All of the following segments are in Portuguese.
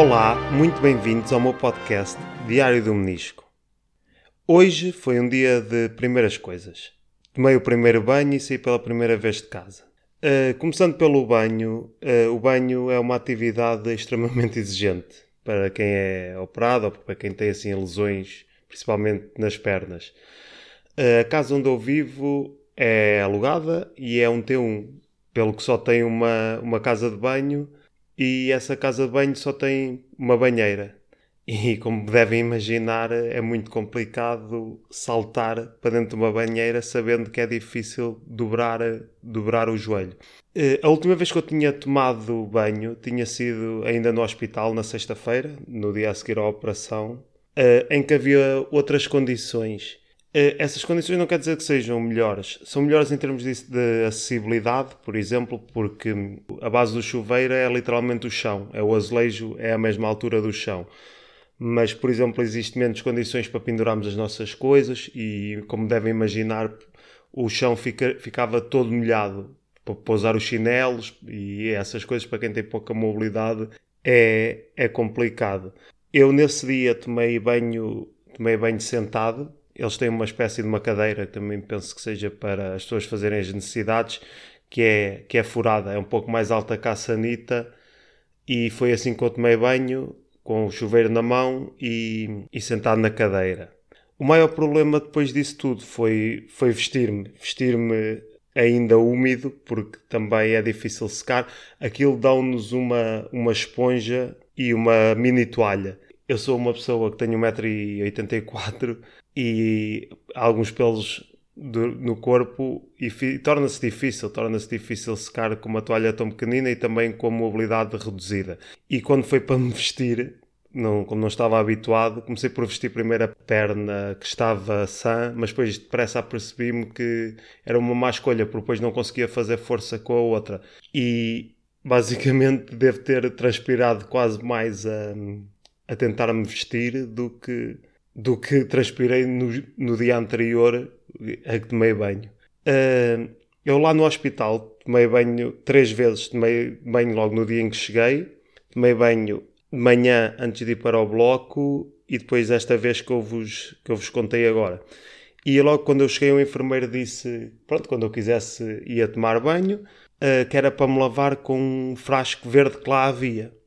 Olá, muito bem-vindos ao meu podcast Diário do Menisco. Hoje foi um dia de primeiras coisas. Tomei o primeiro banho e saí pela primeira vez de casa. Uh, começando pelo banho, uh, o banho é uma atividade extremamente exigente para quem é operado ou para quem tem assim lesões, principalmente nas pernas. Uh, a casa onde eu vivo é alugada e é um T1, pelo que só tem uma, uma casa de banho e essa casa de banho só tem uma banheira. E como devem imaginar, é muito complicado saltar para dentro de uma banheira sabendo que é difícil dobrar, dobrar o joelho. Eh, a última vez que eu tinha tomado banho tinha sido ainda no hospital, na sexta-feira, no dia a seguir à operação, eh, em que havia outras condições essas condições não quer dizer que sejam melhores. São melhores em termos de, de, acessibilidade, por exemplo, porque a base do chuveiro é literalmente o chão. É o azulejo, é a mesma altura do chão. Mas, por exemplo, existem menos condições para pendurarmos as nossas coisas e, como devem imaginar, o chão fica, ficava todo molhado para pousar os chinelos e essas coisas para quem tem pouca mobilidade é, é complicado. Eu nesse dia tomei banho, tomei banho sentado eles têm uma espécie de uma cadeira, também penso que seja para as pessoas fazerem as necessidades, que é, que é furada, é um pouco mais alta que a sanita. E foi assim que eu tomei banho, com o chuveiro na mão e, e sentado na cadeira. O maior problema depois disso tudo foi, foi vestir-me. Vestir-me ainda úmido, porque também é difícil secar. Aquilo dá-nos uma, uma esponja e uma mini toalha. Eu sou uma pessoa que tenho 1,84m e alguns pelos do, no corpo e torna-se difícil, torna-se difícil secar com uma toalha tão pequenina e também com a mobilidade reduzida. E quando foi para me vestir, não, como não estava habituado, comecei por vestir primeiro a perna que estava sã, mas depois depressa apercebi-me que era uma má escolha, porque depois não conseguia fazer força com a outra. E basicamente devo ter transpirado quase mais a, a tentar me vestir do que do que transpirei no, no dia anterior a que tomei banho. Uh, eu lá no hospital tomei banho três vezes. Tomei banho logo no dia em que cheguei, tomei banho de manhã antes de ir para o bloco e depois esta vez que eu vos, que eu vos contei agora. E logo quando eu cheguei, o enfermeiro disse: Pronto, quando eu quisesse ia tomar banho, uh, que era para me lavar com um frasco verde que lá havia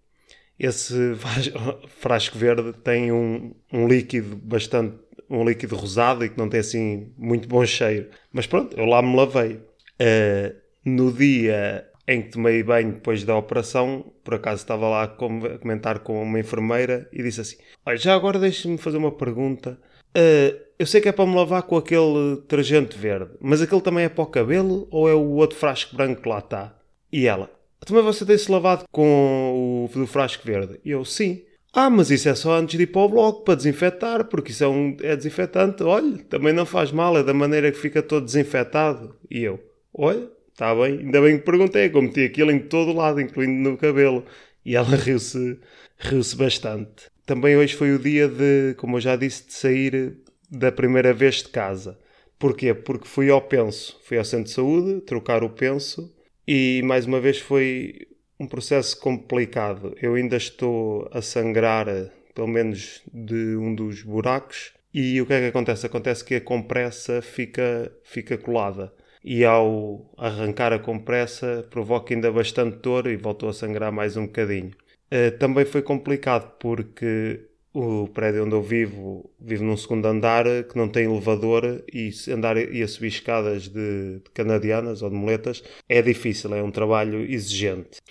esse frasco verde tem um, um líquido bastante um líquido rosado e que não tem assim muito bom cheiro. Mas pronto, eu lá me lavei. Uh, no dia em que tomei banho depois da operação, por acaso estava lá a comentar com uma enfermeira e disse assim: Olha, já agora deixe-me fazer uma pergunta. Uh, eu sei que é para me lavar com aquele detergente verde, mas aquele também é para o cabelo ou é o outro frasco branco que lá está? E ela: também você tem-se lavado com o do frasco verde? E eu, sim. Ah, mas isso é só antes de ir para o bloco, para desinfetar, porque isso é, um, é desinfetante. Olha, também não faz mal, é da maneira que fica todo desinfetado. E eu, olha, está bem, ainda bem que perguntei, como meti aquilo em todo lado, incluindo no cabelo. E ela riu-se riu-se bastante. Também hoje foi o dia de, como eu já disse, de sair da primeira vez de casa. Porquê? Porque fui ao penso, fui ao centro de saúde, trocar o penso e mais uma vez foi um processo complicado. Eu ainda estou a sangrar, pelo menos de um dos buracos, e o que é que acontece? Acontece que a compressa fica, fica colada. E ao arrancar a compressa provoca ainda bastante dor e voltou a sangrar mais um bocadinho. Uh, também foi complicado porque o prédio onde eu vivo, vivo num segundo andar que não tem elevador e andar e a subir escadas de, de canadianas ou de moletas é difícil, é um trabalho exigente.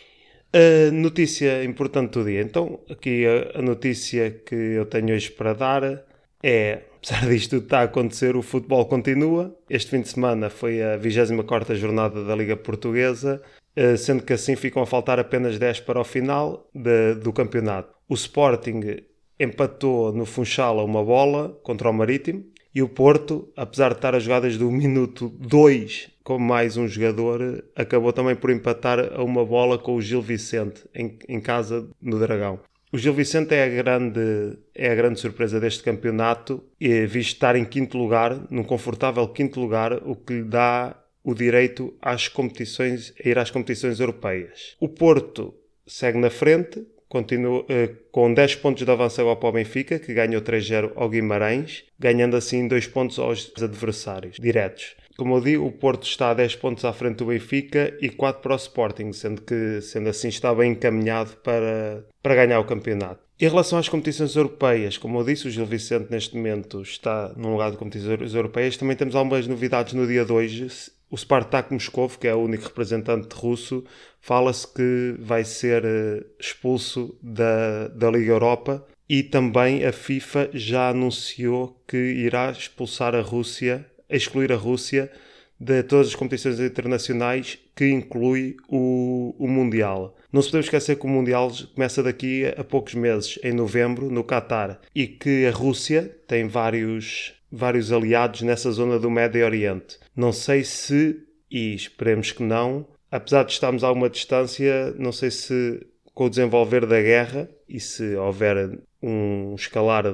A notícia importante do dia. Então, aqui a, a notícia que eu tenho hoje para dar é, apesar disto tudo estar a acontecer, o futebol continua. Este fim de semana foi a 24ª jornada da Liga Portuguesa, eh, sendo que assim ficam a faltar apenas 10 para o final de, do campeonato. O Sporting empatou no Funchal uma bola contra o Marítimo e o Porto, apesar de estar a jogar desde o minuto 2 com mais um jogador, acabou também por empatar a uma bola com o Gil Vicente em, em casa no Dragão. O Gil Vicente é a grande, é a grande surpresa deste campeonato, e visto estar em quinto lugar, num confortável quinto lugar, o que lhe dá o direito às competições, a ir às competições europeias. O Porto segue na frente, continua, eh, com 10 pontos de avanço agora para o Benfica, que ganhou 3-0 ao Guimarães, ganhando assim 2 pontos aos adversários diretos. Como eu digo, o Porto está a 10 pontos à frente do Benfica e 4 para o Sporting, sendo que, sendo assim, está bem encaminhado para, para ganhar o campeonato. Em relação às competições europeias, como eu disse, o Gil Vicente neste momento está num lugar de competições europeias. Também temos algumas novidades no dia de hoje. O Spartak Moscovo, que é o único representante russo, fala-se que vai ser eh, expulso da, da Liga Europa e também a FIFA já anunciou que irá expulsar a Rússia excluir a Rússia de todas as competições internacionais, que inclui o, o Mundial. Não se podemos esquecer que o Mundial começa daqui a poucos meses, em novembro, no Qatar, e que a Rússia tem vários, vários aliados nessa zona do Médio Oriente. Não sei se, e esperemos que não, apesar de estarmos a alguma distância, não sei se com o desenvolver da guerra e se houver um escalar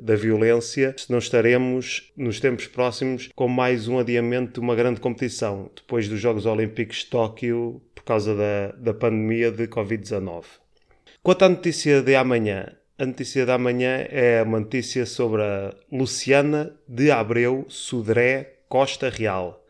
da violência, se não estaremos nos tempos próximos com mais um adiamento de uma grande competição, depois dos Jogos Olímpicos de Tóquio, por causa da, da pandemia de Covid-19. Quanto à notícia de amanhã, a notícia de amanhã é uma notícia sobre a Luciana de Abreu Sudré Costa Real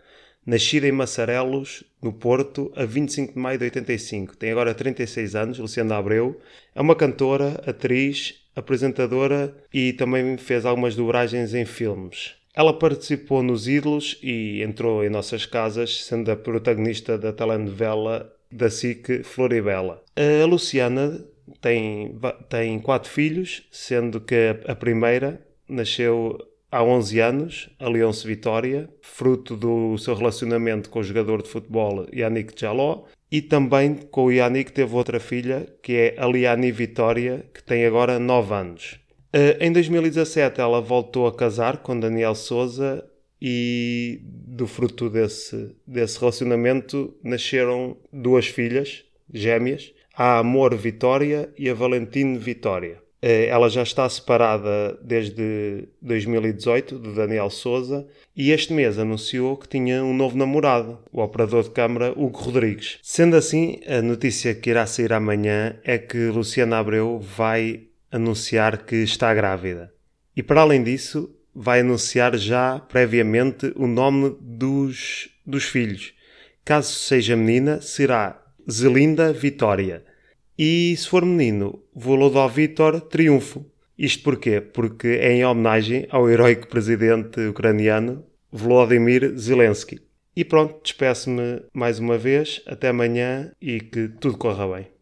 Nascida em Massarelos, no Porto, a 25 de maio de 85. Tem agora 36 anos, Luciana Abreu. É uma cantora, atriz, apresentadora e também fez algumas dobragens em filmes. Ela participou nos Ídolos e entrou em nossas casas, sendo a protagonista da telenovela da SIC Floribela. A Luciana tem, tem quatro filhos, sendo que a primeira nasceu há 11 anos, a Leonce Vitória, fruto do seu relacionamento com o jogador de futebol Yannick Jaló, e também com o Yannick teve outra filha, que é a Liane Vitória, que tem agora 9 anos. Eh, em 2017 ela voltou a casar com Daniel Souza e do fruto desse, desse relacionamento nasceram duas filhas gêmeas, a Amor Vitória e a Valentine Vitória. Eh, ela já está separada desde 2018 de Daniel Souza e este mês anunciou que tinha um novo namorado, o operador de câmara Hugo Rodrigues. Sendo assim, a notícia que irá sair amanhã é que Luciana Abreu vai anunciar que está grávida. E para além disso, vai anunciar já previamente o nome dos, dos filhos. Caso seja menina, será Zelinda Vitória. E se for menino, Volodov Triunfo. Isto porquê? Porque é em homenagem ao heróico presidente ucraniano Volodymyr Zelensky. E pronto, despeço-me mais uma vez. Até amanhã e que tudo corra bem.